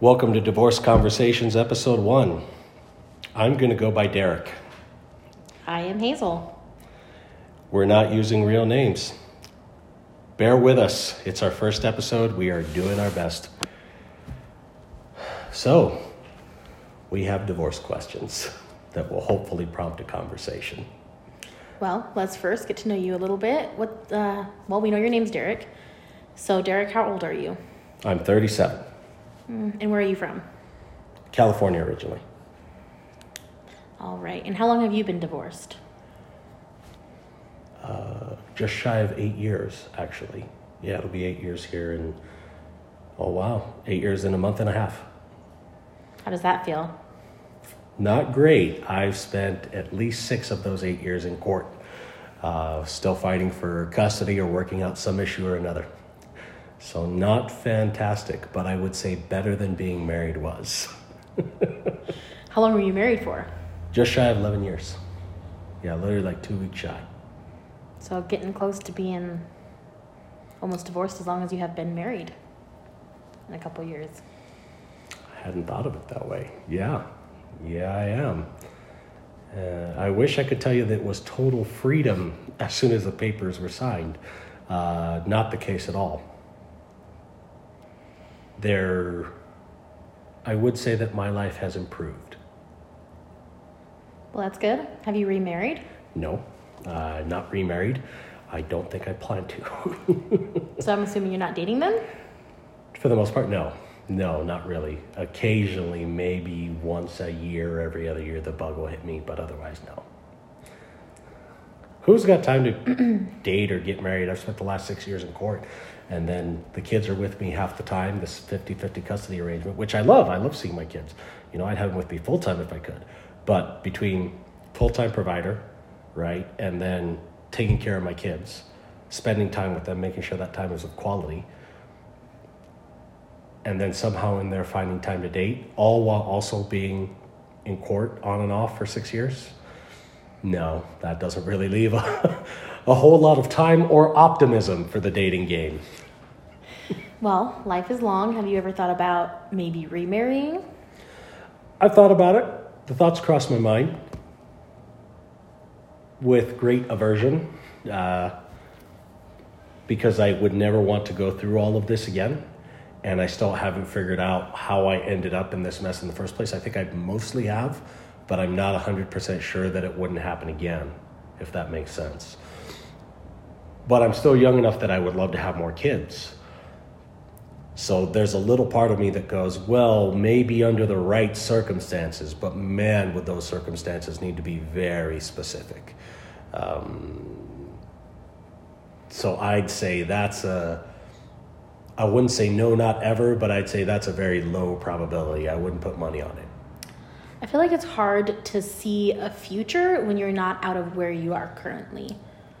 Welcome to Divorce Conversations, Episode 1. I'm going to go by Derick. I am Hazel. We're not using real names. Bear with us. It's our first episode. We are doing our best. So, we have divorce questions that will hopefully prompt a conversation. Well, let's first get to know you a little bit. What? Uh, well, we know your name's Derick. So, Derick, how old are you? I'm 37, Mm, And where are you from? California originally. All right. And how long have you been divorced? Uh, just shy of eight years, actually. Yeah, it'll be eight years here in, oh wow, eight years in a month and a half. How does that feel? Not great. I've spent at least six of those eight years in court, uh, still fighting for custody or working out some issue or another. So, not fantastic, but I would say better than being married was. How long were you married for? Just shy of 11 years. Yeah, literally like two weeks shy. So, getting close to being almost divorced as long as you have been married in a couple years. I hadn't thought of it that way. Yeah, yeah, I am. Uh, I wish I could tell you that it was total freedom as soon as the papers were signed. Uh, not the case at all. There, I would say that my life has improved. Well, that's good. Have you remarried? No, uh, not remarried. I don't think I plan to. So, I'm assuming you're not dating then? For the most part, no. No, not really. Occasionally, maybe once a year, every other year, the bug will hit me, but otherwise, no. Who's got time to date or get married? I've spent the last six years in court, and then the kids are with me half the time, this 50 50 custody arrangement, which I love. I love seeing my kids. You know, I'd have them with me full time if I could. But between full time provider, right, and then taking care of my kids, spending time with them, making sure that time is of quality, and then somehow in there finding time to date, all while also being in court on and off for six years. No, that doesn't really leave a, a whole lot of time or optimism for the dating game. Well, life is long. Have you ever thought about maybe remarrying? I've thought about it. The thoughts crossed my mind with great aversion uh, because I would never want to go through all of this again. And I still haven't figured out how I ended up in this mess in the first place. I think I mostly have, but I'm not 100% sure that it wouldn't happen again, if that makes sense. But I'm still young enough that I would love to have more kids. So there's a little part of me that goes, well, maybe under the right circumstances, but man, would those circumstances need to be very specific. Um, so I'd say that's a, I wouldn't say no, not ever, but I'd say that's a very low probability. I wouldn't put money on it. I feel like it's hard to see a future when you're not out of where you are currently.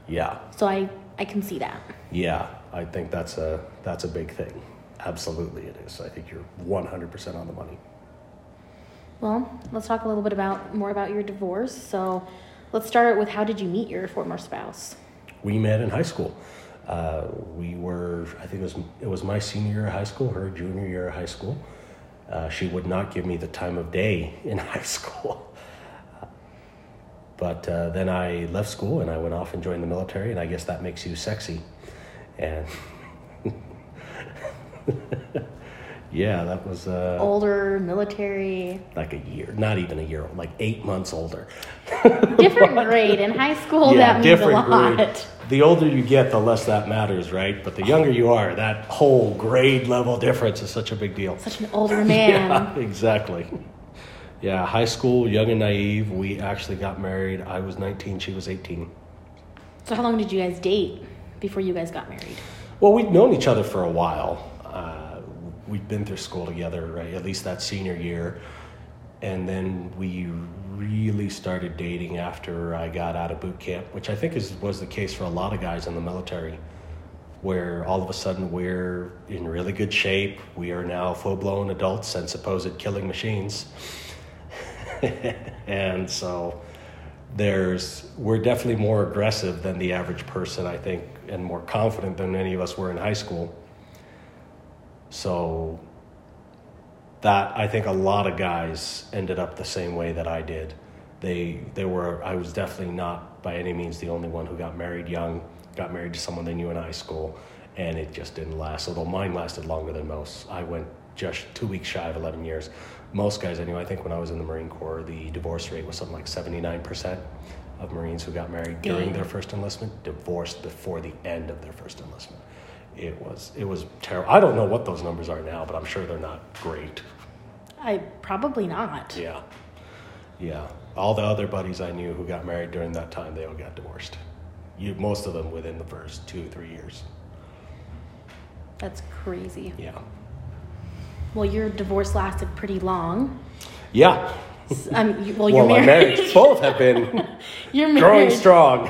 Yeah, So I, I can see that. yeah, I think that's a that's a big thing. Absolutely, it is. I think you're 100% on the money. Well, let's talk a little bit about more about your divorce. So let's start with how did you meet your former spouse? we met in high school. Uh, we were, I think it was, it was my senior year of high school, her junior year of high school. Uh, she would not give me the time of day in high school. But uh, then I left school and I went off and joined the military, and I guess that makes you sexy. And yeah, that was uh, Older, military, like a year, not even a year, like eight months older. different grade in high school. that means a lot. grade. The older you get, the less that matters, right? But the younger you are, that whole grade level difference is such a big deal. Such an older man. Yeah, exactly. Yeah, high school, young and naive. We actually got married. I was 19, she was 18. So how long did you guys date before you guys got married? Well, we'd known each other for a while. Uh, we'd been through school together, right? At least that senior year. And then we really started dating after I got out of boot camp, which I think is, was the case for a lot of guys in the military, where all of a sudden we're in really good shape. We are now full blown adults and supposed killing machines. and so there's we're definitely more aggressive than the average person, I think, and more confident than any of us were in high school. So that I think a lot of guys ended up the same way that I did. They they were I was definitely not by any means the only one who got married young, got married to someone they knew in high school, and it just didn't last. Although mine lasted longer than most. I went just two weeks shy of 11 years. Most guys I knew, I think when I was in the Marine Corps, the divorce rate was something like 79% of Marines who got married during their first enlistment divorced before the end of their first enlistment. It was it was terrible. I don't know what those numbers are now, but I'm sure they're not great. I probably not. Yeah. Yeah. All the other buddies I knew who got married during that time, they all got divorced. You, most of them within the first two, three years. That's crazy. Yeah. Well, your divorce lasted pretty long. Yeah. Um, you, well, well, my married. marriage, both have been you're growing strong.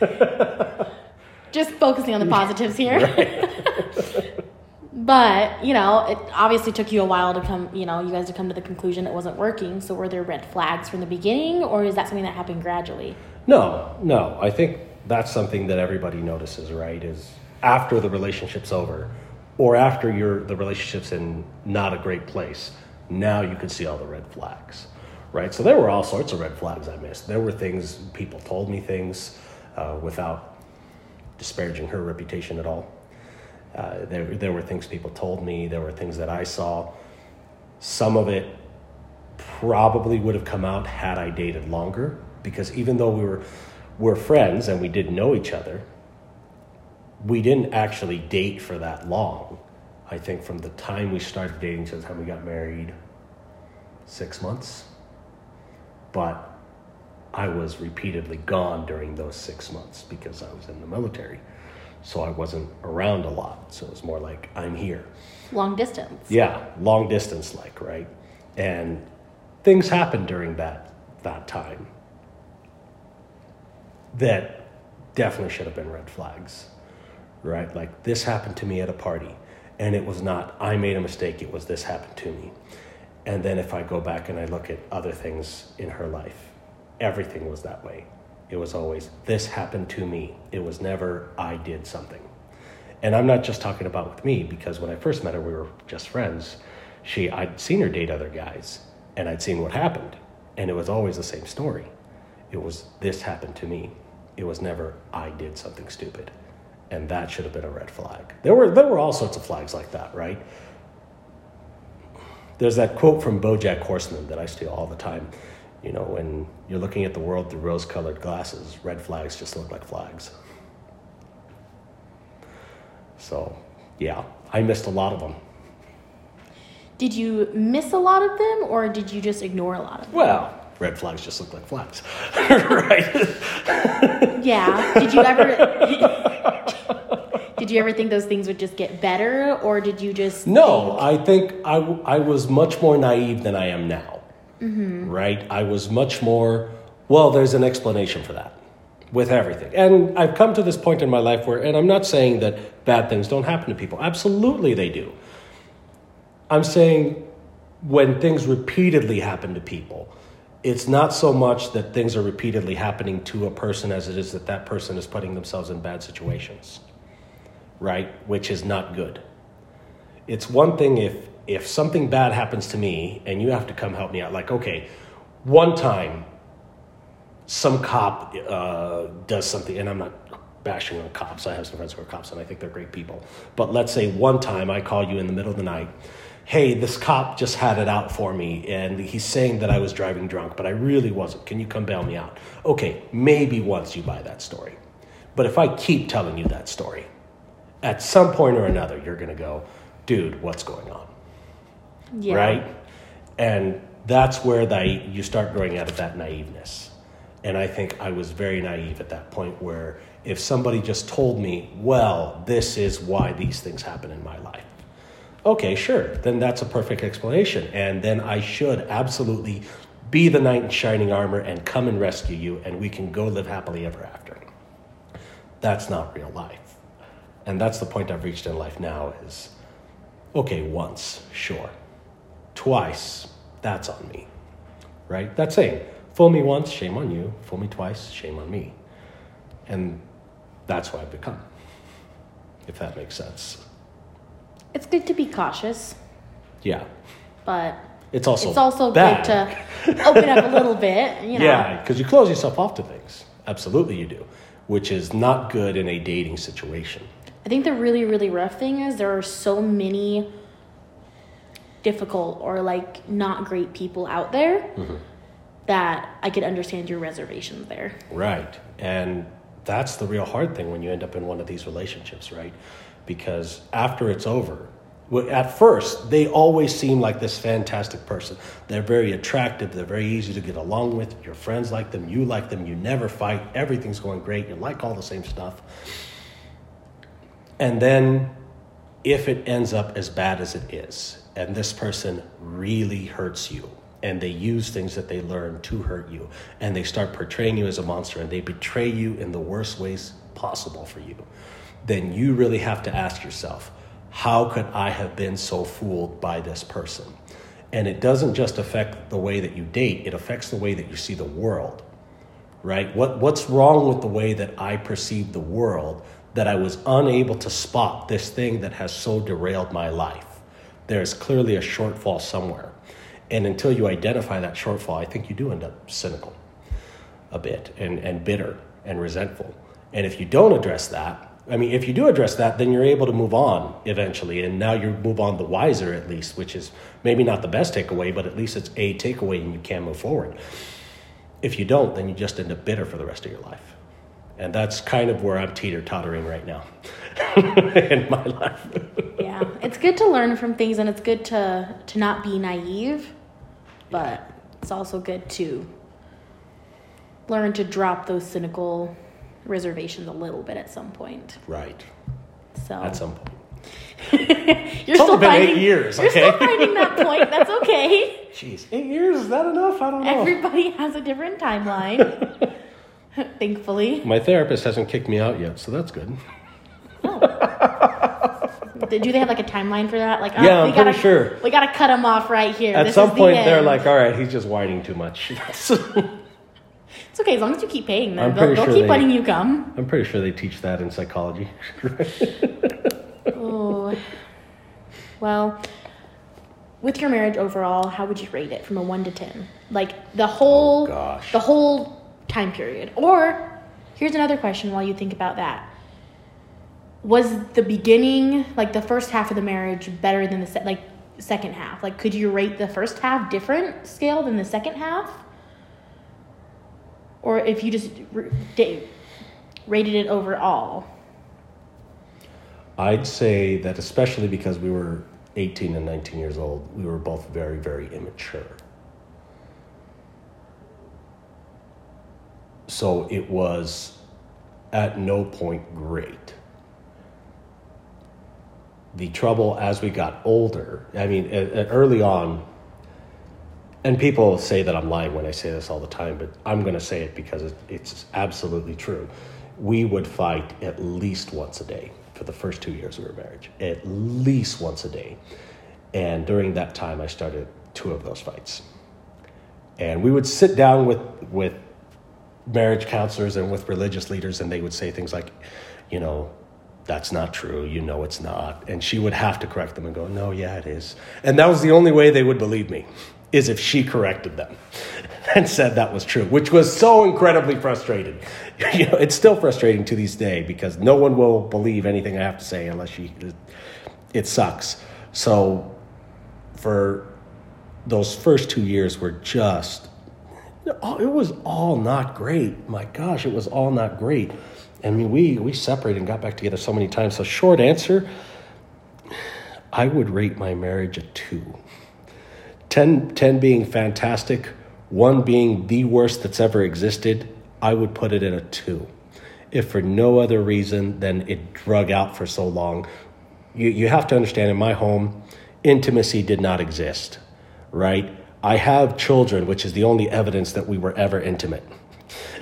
Just focusing on the positives here. but you know, it obviously took you a while to come. You know, you guys to come to the conclusion it wasn't working. So were there red flags from the beginning, or is that something that happened gradually? No, no. I think that's something that everybody notices, right? Is after the relationship's over, or after you're the relationship's in not a great place, now you can see all the red flags, right? So there were all sorts of red flags I missed. There were things people told me things uh, without disparaging her reputation at all. Uh, there, there were things people told me. There were things that I saw. Some of it probably would have come out had I dated longer because even though we were we're friends and we didn't know each other, we didn't actually date for that long. I think from the time we started dating to the time we got married, six months. But I was repeatedly gone during those six months because I was in the military. So I wasn't around a lot. So it was more like, I'm here. Long distance. Yeah, long distance like, right? And things happened during that that time that definitely should have been red flags. Right? Like this happened to me at a party and it was not I made a mistake, it was this happened to me. And then if I go back and I look at other things in her life, everything was that way. It was always this happened to me. It was never I did something. And I'm not just talking about with me because when I first met her, we were just friends. She, I'd seen her date other guys, and I'd seen what happened, and it was always the same story. It was this happened to me. It was never I did something stupid, and that should have been a red flag. There were there were all sorts of flags like that, right? There's that quote from BoJack Horseman that I steal all the time. You know, when you're looking at the world through rose-colored glasses, red flags just look like flags. So, yeah, I missed a lot of them. Did you miss a lot of them, or did you just ignore a lot of them? Well, red flags just look like flags, right? Yeah. Did you ever? did you ever think those things would just get better, or did you just? No, think- I think I, I was much more naive than I am now. Mm-hmm. Right? I was much more, well, there's an explanation for that with everything. And I've come to this point in my life where, and I'm not saying that bad things don't happen to people, absolutely they do. I'm saying when things repeatedly happen to people, it's not so much that things are repeatedly happening to a person as it is that that person is putting themselves in bad situations, right? Which is not good. It's one thing if if something bad happens to me and you have to come help me out. Like, okay, one time some cop uh, does something, and I'm not bashing on cops. I have some friends who are cops, and I think they're great people. But let's say one time I call you in the middle of the night. Hey, this cop just had it out for me, and he's saying that I was driving drunk, but I really wasn't. Can you come bail me out? Okay, maybe once you buy that story. But if I keep telling you that story, at some point or another, you're going to go, dude, what's going on? Yeah. right? And that's where the, you start growing out of that naiveness. And I think I was very naive at that point where if somebody just told me, well, this is why these things happen in my life. Okay, sure, then that's a perfect explanation. And then I should absolutely be the knight in shining armor and come and rescue you, and we can go live happily ever after. That's not real life. And that's the point I've reached in life now is okay, once, sure twice, that's on me. Right? That's saying, fool me once, shame on you. Fool me twice, shame on me. And that's who I've become, if that makes sense. It's good to be cautious, Yeah. but It's also it's also bad. good to open up a little bit. You know, Yeah, because you close yourself off to things. Absolutely, you do, which is not good in a dating situation. I think the really, really rough thing is there are so many difficult or like not great people out there Mm-hmm. that I could understand your reservations there. Right. And that's the real hard thing when you end up in one of these relationships, right? Because after it's over, at first, they always seem like this fantastic person. They're very attractive, they're very easy to get along with. Your friends like them, you like them, you never fight, everything's going great, you like all the same stuff. And then, if it ends up as bad as it is, and this person really hurts you, and they use things that they learn to hurt you, and they start portraying you as a monster, and they betray you in the worst ways possible for you, then you really have to ask yourself, how could I have been so fooled by this person? And it doesn't just affect the way that you date, it affects the way that you see the world right? What, what's wrong with the way that I perceive the world that I was unable to spot this thing that has so derailed my life? There's clearly a shortfall somewhere. And until you identify that shortfall, I think you do end up cynical a bit and, and bitter and resentful. And if you don't address that, I mean, if you do address that, then you're able to move on eventually. And now you move on the wiser, at least, which is maybe not the best takeaway, but at least it's a takeaway and you can move forward. If you don't, then you just end up bitter for the rest of your life. And that's kind of where I'm teeter tottering right now in my life. yeah, it's good to learn from things and it's good to to not be naive, but it's also good to learn to drop those cynical reservations a little bit at some point. Right. So At some point. you're only been eight years, You're still okay? finding that point. That's okay. Jeez, eight years, is that enough? I don't know. Everybody has a different timeline. Thankfully. my therapist hasn't kicked me out yet, so that's good. Oh. Do they have like a timeline for that? Like, oh, Yeah, I'm pretty gotta, sure. We gotta cut him off right here. At This some is the point, they're like, all right, he's just whining too much. it's okay as long as you keep paying them. I'm They'll, they'll sure keep they- letting you come. I'm pretty sure they teach that in psychology. Oh, well, with your marriage overall, how would you rate it from a one to ten? Like the whole, Oh, gosh. the whole time period. Or here's another question while you think about that. Was the beginning, like the first half of the marriage, better than the se- like second half? Like, could you rate the first half different scale than the second half? Or if you just r- rated it overall? I'd say that, especially because we were 18 and 19 years old, we were both very, very immature. So it was at no point great. The trouble as we got older, I mean, early on, and people say that I'm lying when I say this all the time, but I'm going to say it because it, it's absolutely true. We would fight at least once a day for the first two years of our marriage, at least once a day. And during that time, I started two of those fights. And we would sit down with, with marriage counselors and with religious leaders, and they would say things like, you know, that's not true. You know it's not. And she would have to correct them and go, no, yeah, it is. And that was the only way they would believe me, is if she corrected them and said that was true, which was so incredibly frustrating. You know, it's still frustrating to this day because no one will believe anything I have to say unless she, it sucks. So for those first two years were just it was all not great. My gosh, it was all not great. I mean, we we separated and got back together so many times. So, short answer, I would rate my marriage a two. 10, 10 being fantastic, one being the worst that's ever existed. I would put it at a two. If for no other reason than it drug out for so long. You, you have to understand in my home, intimacy did not exist, right? I have children, which is the only evidence that we were ever intimate.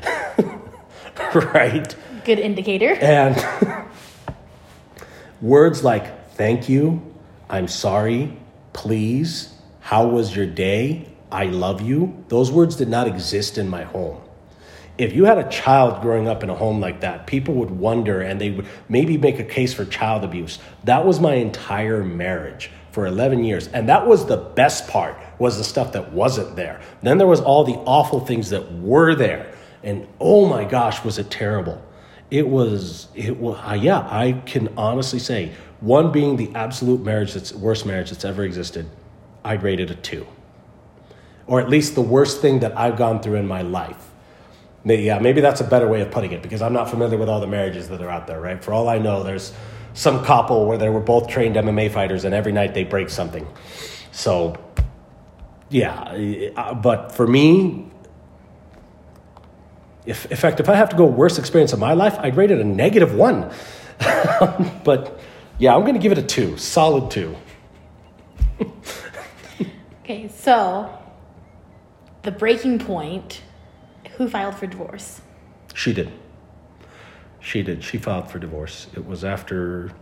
right? Good indicator. And words like thank you, I'm sorry, please, how was your day, I love you, those words did not exist in my home. If you had a child growing up in a home like that, people would wonder and they would maybe make a case for child abuse. That was my entire marriage. for 11 years. And that was the best part, was the stuff that wasn't there. Then there was all the awful things that were there. And oh my gosh, was it terrible. It was, it was, yeah, I can honestly say, one being the absolute marriage that's worst marriage that's ever existed, I'd rate it a two. Or at least the worst thing that I've gone through in my life. Maybe, yeah, maybe that's a better way of putting it because I'm not familiar with all the marriages that are out there, right? For all I know, there's some couple where they were both trained MMA fighters and every night they break something. So, yeah, uh, but for me, if, in fact, if I have to go worst experience of my life, I'd rate it a negative one. but yeah, I'm going to give it a two, solid two. okay, so the breaking point who filed for divorce? She did. She did. She filed for divorce. It was after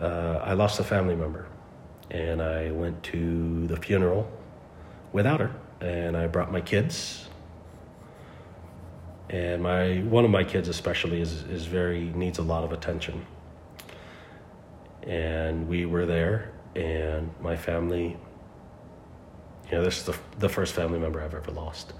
uh, I lost a family member, and I went to the funeral without her, and I brought my kids. And my one of my kids especially is is very needs a lot of attention. And we were there, and my family. You know, this is the the first family member I've ever lost.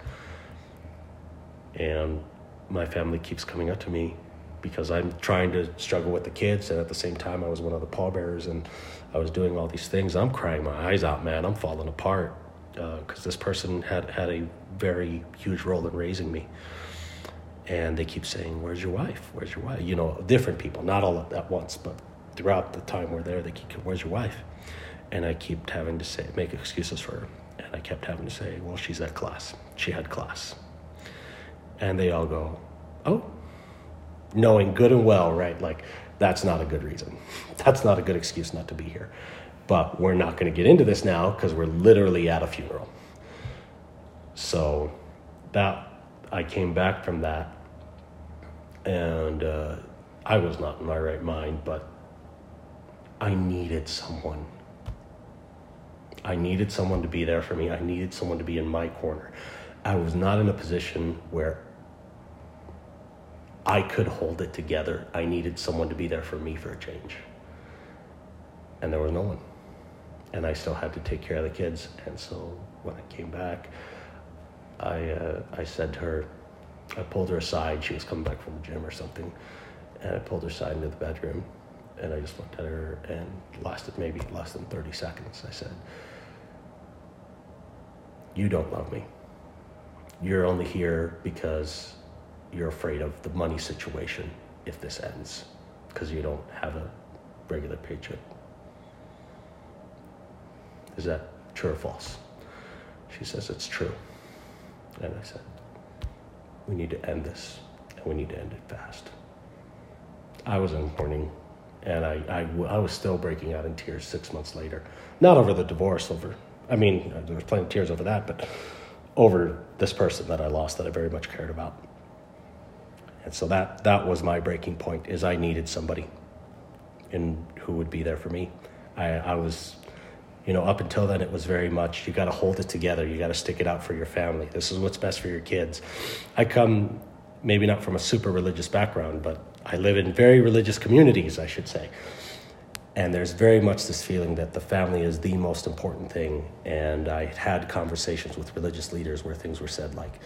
And my family keeps coming up to me because I'm trying to struggle with the kids, and at the same time, I was one of the pallbearers, and I was doing all these things. I'm crying my eyes out, man. I'm falling apart because uh, this person had had a very huge role in raising me, and they keep saying, "Where's your wife? Where's your wife?" You know, different people, not all at once, but throughout the time we're there, they keep, "Where's your wife?" And I keep having to say, make excuses for her, and I kept having to say, "Well, she's at class. She had class." And they all go, oh, knowing good and well, right? Like, that's not a good reason. That's not a good excuse not to be here. But we're not going to get into this now because we're literally at a funeral. So that I came back from that, and uh, I was not in my right mind, but I needed someone. I needed someone to be there for me. I needed someone to be in my corner. I was not in a position where I could hold it together. I needed someone to be there for me for a change. And there was no one. And I still had to take care of the kids. And so when I came back, I, uh, I said to her, I pulled her aside. She was coming back from the gym or something. And I pulled her aside into the bedroom. And I just looked at her and lasted maybe less than 30 seconds. I said, You don't love me. You're only here because you're afraid of the money situation if this ends because you don't have a regular paycheck. Is that true or false? She says it's true. And I said, we need to end this and we need to end it fast. I was in mourning and I, I, I was still breaking out in tears six months later. Not over the divorce, over, I mean, there was plenty of tears over that, but over this person that I lost that I very much cared about. And so that, that was my breaking point is I needed somebody and who would be there for me. I, I was, you know, up until then it was very much you got to hold it together. You got to stick it out for your family. This is what's best for your kids. I come maybe not from a super religious background, but I live in very religious communities, I should say. And there's very much this feeling that the family is the most important thing. And I had conversations with religious leaders where things were said like,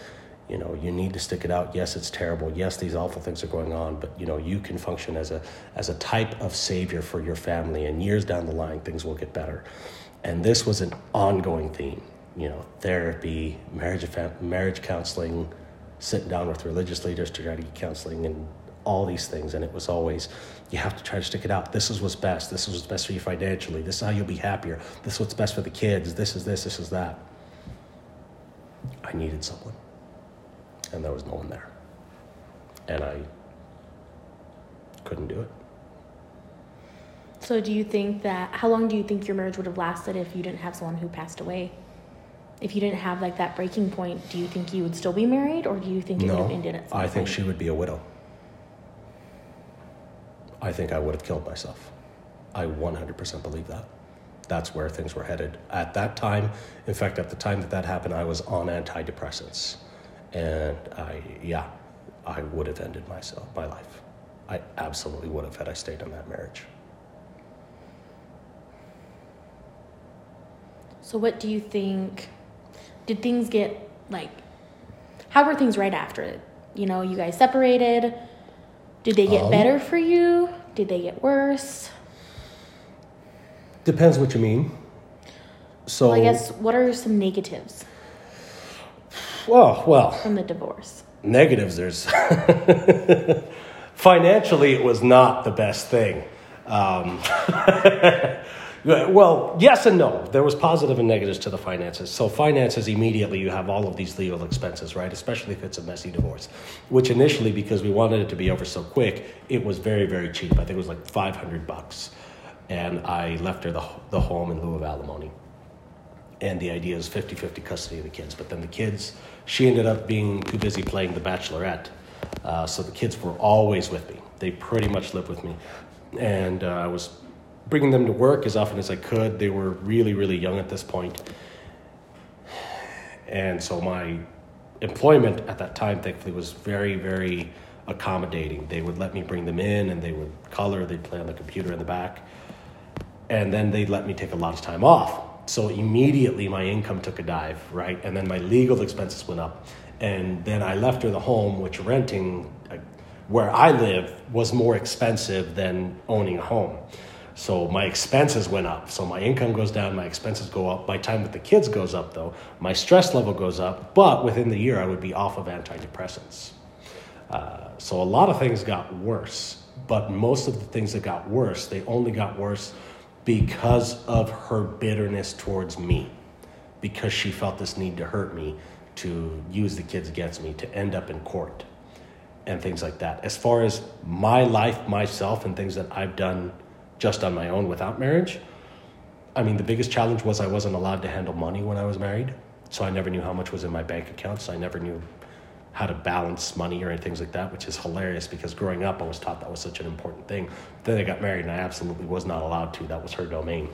you know you need to stick it out. Yes it's terrible. Yes these awful things are going on but you know you can function as a as a type of savior for your family and years down the line things will get better. And this was an ongoing theme you know therapy marriage marriage counseling sitting down with religious leaders to try to get counseling and all these things. And it was always you have to try to stick it out. This is what's best. This is what's best for you financially. This is how you'll be happier. This is what's best for the kids. This is this. This is that. I needed someone and there was no one there. And I couldn't do it. So, do you think that, how long do you think your marriage would have lasted if you didn't have someone who passed away? If you didn't have like that breaking point, do you think you would still be married or do you think it no, would have ended at some I think she would be a widow. I think I would have killed myself. I 100% believe that. That's where things were headed. At that time, in fact, at the time that that happened, I was on antidepressants and I, yeah, I would have ended myself, my life. I absolutely would have had I stayed in that marriage. So, what do you think? Did things get like? How were things right after it? You know, you guys separated. Did they get um, better for you? Did they get worse? Depends what you mean. So well, I guess what are some negatives? Well, well, from the divorce? negatives. There's financially, it was not the best thing. Um, well, yes and no. There was positive and negatives to the finances. So finances immediately, you have all of these legal expenses, right? Especially if it's a messy divorce. Which initially, because we wanted it to be over so quick, it was very, very cheap. I think it was like five hundred bucks, and I left her the the home in lieu of alimony and the idea is 50-50 custody of the kids. But then the kids she ended up being too busy playing the bachelorette uh, so the kids were always with me. They pretty much lived with me. And uh, i was bringing them to work as often as i could. They were really really young at this point. And so my employment at that time thankfully was very very accommodating. They would let me bring them in and they would color they'd play on the computer in the back. And then they'd let me take a lot of time off. So immediately my income took a dive, right? And then my legal expenses went up. And then I left her the home, which renting where I live was more expensive than owning a home. So my expenses went up. So my income goes down, my expenses go up. My time with the kids goes up, though. My stress level goes up. But within the year, I would be off of antidepressants. Uh, so a lot of things got worse, but most of the things that got worse, they only got worse because of her bitterness towards me, because she felt this need to hurt me, to use the kids against me, to end up in court, and things like that. As far as my life, myself, and things that I've done just on my own without marriage, I mean, the biggest challenge was I wasn't allowed to handle money when I was married. So I never knew how much was in my bank accounts. So I never knew how to balance money or things like that, which is hilarious because growing up I was taught that was such an important thing. Then I got married and I absolutely was not allowed to. That was her domain.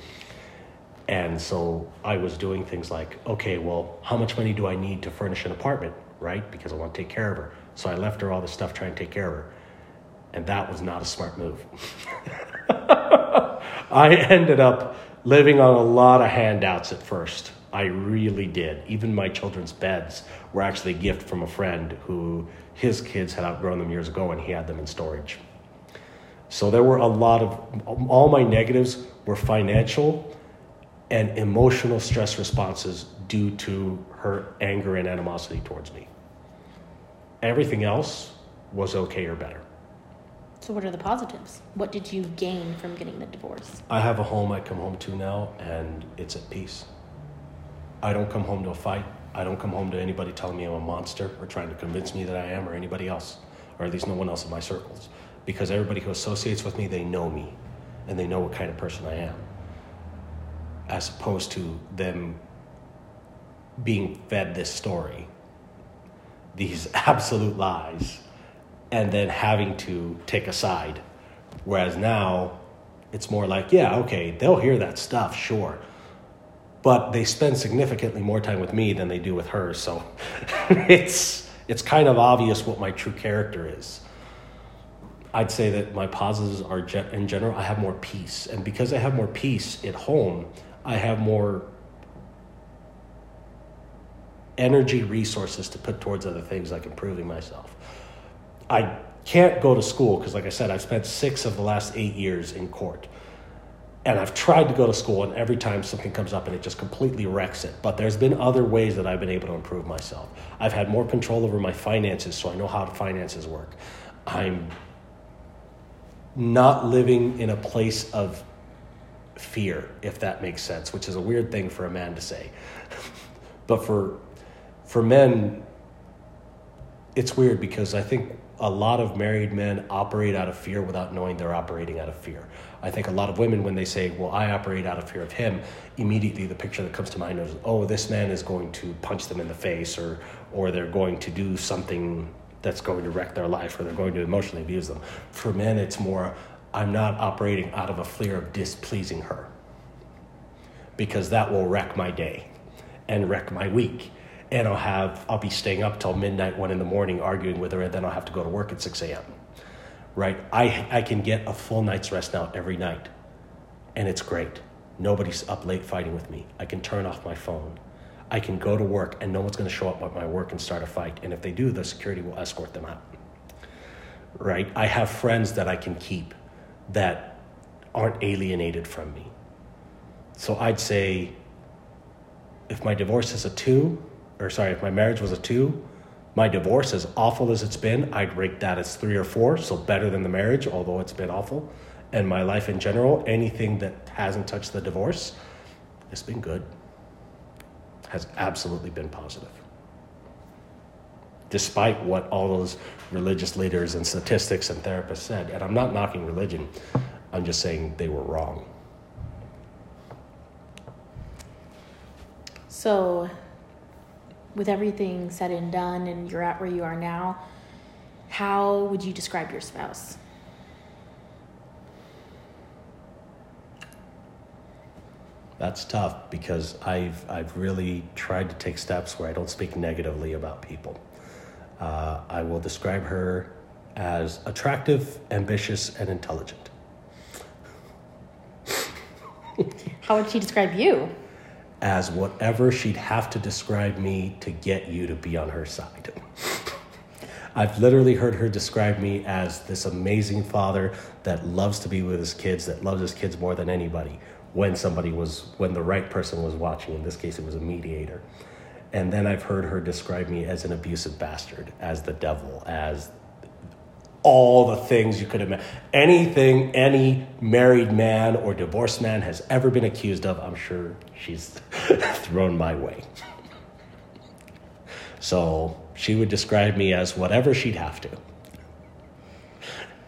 And so I was doing things like, okay, well, how much money do I need to furnish an apartment, right? Because I want to take care of her. So I left her all this stuff trying to take care of her. And that was not a smart move. I ended up living on a lot of handouts at first. I really did. Even my children's beds were actually a gift from a friend who his kids had outgrown them years ago and he had them in storage. So there were a lot of, all my negatives were financial and emotional stress responses due to her anger and animosity towards me. Everything else was okay or better. So what are the positives? What did you gain from getting the divorce? I have a home I come home to now, and it's at peace. I don't come home to a fight. I don't come home to anybody telling me I'm a monster or trying to convince me that I am or anybody else, or at least no one else in my circles. Because everybody who associates with me, they know me and they know what kind of person I am. As opposed to them being fed this story, these absolute lies, and then having to take a side. Whereas now, it's more like, yeah, okay, they'll hear that stuff, sure. But they spend significantly more time with me than they do with her, so it's it's kind of obvious what my true character is. I'd say that my positives are in general, I have more peace, and because I have more peace at home, I have more energy resources to put towards other things like improving myself. I can't go to school because, like I said, I've spent six of the last eight years in court. And I've tried to go to school, and every time something comes up and it just completely wrecks it. But there's been other ways that I've been able to improve myself. I've had more control over my finances, so I know how finances work. I'm not living in a place of fear, if that makes sense, which is a weird thing for a man to say. but for for men, it's weird because I think a lot of married men operate out of fear without knowing they're operating out of fear. I think a lot of women, when they say, Well, I operate out of fear of him, immediately the picture that comes to mind is, Oh, this man is going to punch them in the face, or, or they're going to do something that's going to wreck their life, or they're going to emotionally abuse them. For men, it's more, I'm not operating out of a fear of displeasing her, because that will wreck my day and wreck my week and I'll have I'll be staying up till midnight, one in the morning, arguing with her, and then I'll have to go to work at six a.m. Right? I I can get a full night's rest now every night, and it's great. Nobody's up late fighting with me. I can turn off my phone. I can go to work and no one's going to show up at my work and start a fight. And if they do, the security will escort them out. Right? I have friends that I can keep that aren't alienated from me. So I'd say if my divorce is a two, or sorry, if my marriage was a two, my divorce, as awful as it's been, I'd rate that as three or four, so better than the marriage, although it's been awful. And my life in general, anything that hasn't touched the divorce, it's been good. Has absolutely been positive. Despite what all those religious leaders and statistics and therapists said, and I'm not knocking religion, I'm just saying they were wrong. So, with everything said and done, and you're at where you are now, how would you describe your spouse? That's tough because I've, I've really tried to take steps where I don't speak negatively about people. Uh, I will describe her as attractive, ambitious, and intelligent. How would she describe you? As whatever she'd have to describe me to get you to be on her side. I've literally heard her describe me as this amazing father that loves to be with his kids, that loves his kids more than anybody when somebody was, when the right person was watching. In this case, it was a mediator. And then I've heard her describe me as an abusive bastard, as the devil, as all the things you could imagine. Anything any married man or divorced man has ever been accused of, I'm sure she's thrown my way. So she would describe me as whatever she'd have to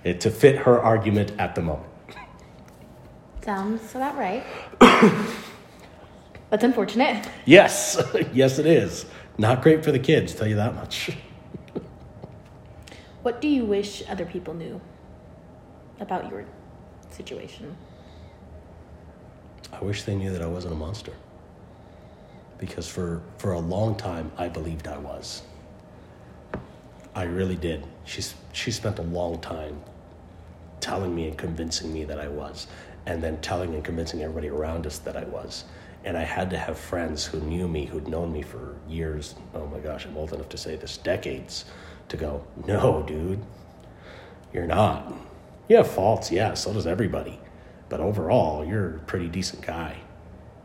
it, to fit her argument at the moment. Sounds about right. That's unfortunate. Yes, yes, it is. Not great for the kids, tell you that much. What do you wish other people knew about your situation? I wish they knew that I wasn't a monster. Because for, for a long time, I believed I was. I really did. She's, she spent a long time telling me and convincing me that I was, and then telling and convincing everybody around us that I was. And I had to have friends who knew me, who'd known me for years. Oh my gosh, I'm old enough to say this decades to go, no, dude, you're not. You have faults, yeah, so does everybody. But overall, you're a pretty decent guy.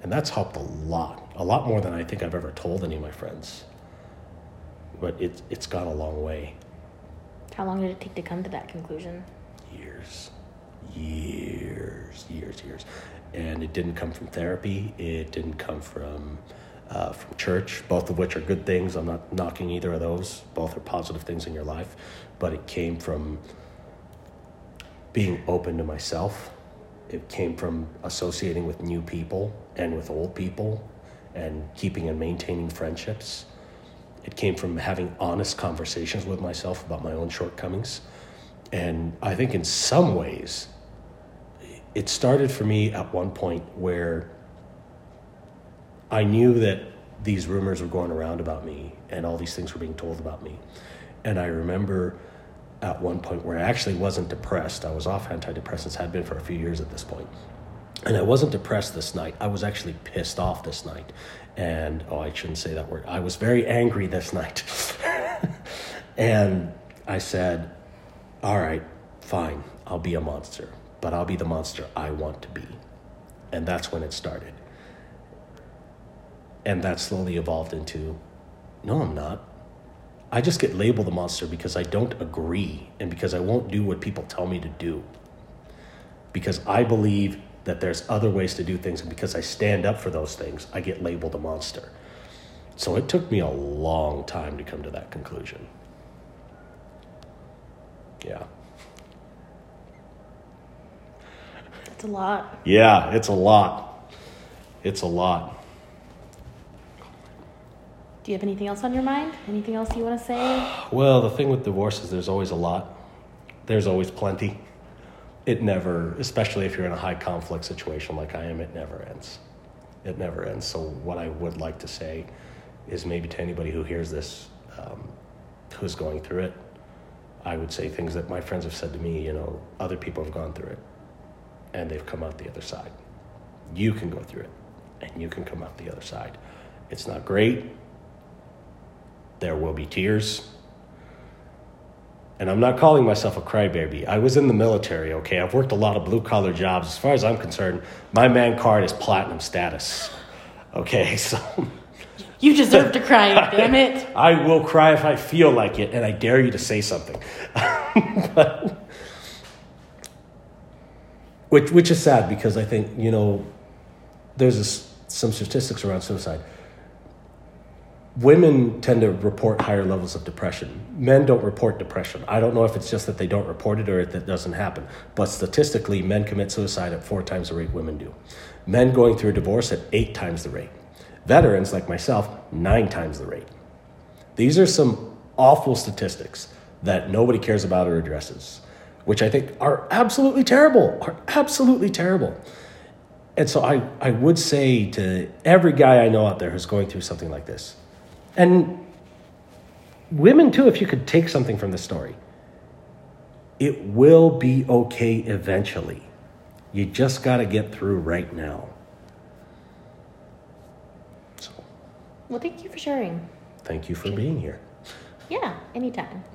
And that's helped a lot, a lot more than I think I've ever told any of my friends. But it, it's gone a long way. How long did it take to come to that conclusion? Years, years, years, years. And it didn't come from therapy, it didn't come from uh, from church, both of which are good things. I'm not knocking either of those. Both are positive things in your life. But it came from being open to myself. It came from associating with new people and with old people and keeping and maintaining friendships. It came from having honest conversations with myself about my own shortcomings. And I think in some ways, it started for me at one point where I knew that these rumors were going around about me and all these things were being told about me. And I remember at one point where I actually wasn't depressed. I was off antidepressants, had been for a few years at this point. And I wasn't depressed this night. I was actually pissed off this night. And, oh, I shouldn't say that word. I was very angry this night. and I said, all right, fine, I'll be a monster, but I'll be the monster I want to be. And that's when it started. And that slowly evolved into no, I'm not. I just get labeled a monster because I don't agree and because I won't do what people tell me to do. Because I believe that there's other ways to do things, and because I stand up for those things, I get labeled a monster. So it took me a long time to come to that conclusion. Yeah. It's a lot. Yeah, it's a lot. It's a lot. Do you have anything else on your mind? Anything else you want to say? Well, the thing with divorce is there's always a lot. There's always plenty. It never, especially if you're in a high conflict situation like I am, it never ends. It never ends. So, what I would like to say is maybe to anybody who hears this, um, who's going through it, I would say things that my friends have said to me, you know, other people have gone through it and they've come out the other side. You can go through it and you can come out the other side. It's not great. There will be tears. And I'm not calling myself a crybaby. I was in the military, okay? I've worked a lot of blue collar jobs. As far as I'm concerned, my man card is platinum status. Okay, so You deserve to cry, damn it. I will cry if I feel like it, and I dare you to say something. but, which, which is sad because I think, you know, there's this, some statistics around suicide. Women tend to report higher levels of depression. Men don't report depression. I don't know if it's just that they don't report it or if that doesn't happen. But statistically, men commit suicide at four times the rate women do. Men going through a divorce at eight times the rate. Veterans like myself, nine times the rate. These are some awful statistics that nobody cares about or addresses, which I think are absolutely terrible, are absolutely terrible. And so I, I would say to every guy I know out there who's going through something like this, and women too, if you could take something from the story, it will be okay eventually. You just got to get through right now. So Well, thank you for sharing. thank you for being here. Yeah, anytime.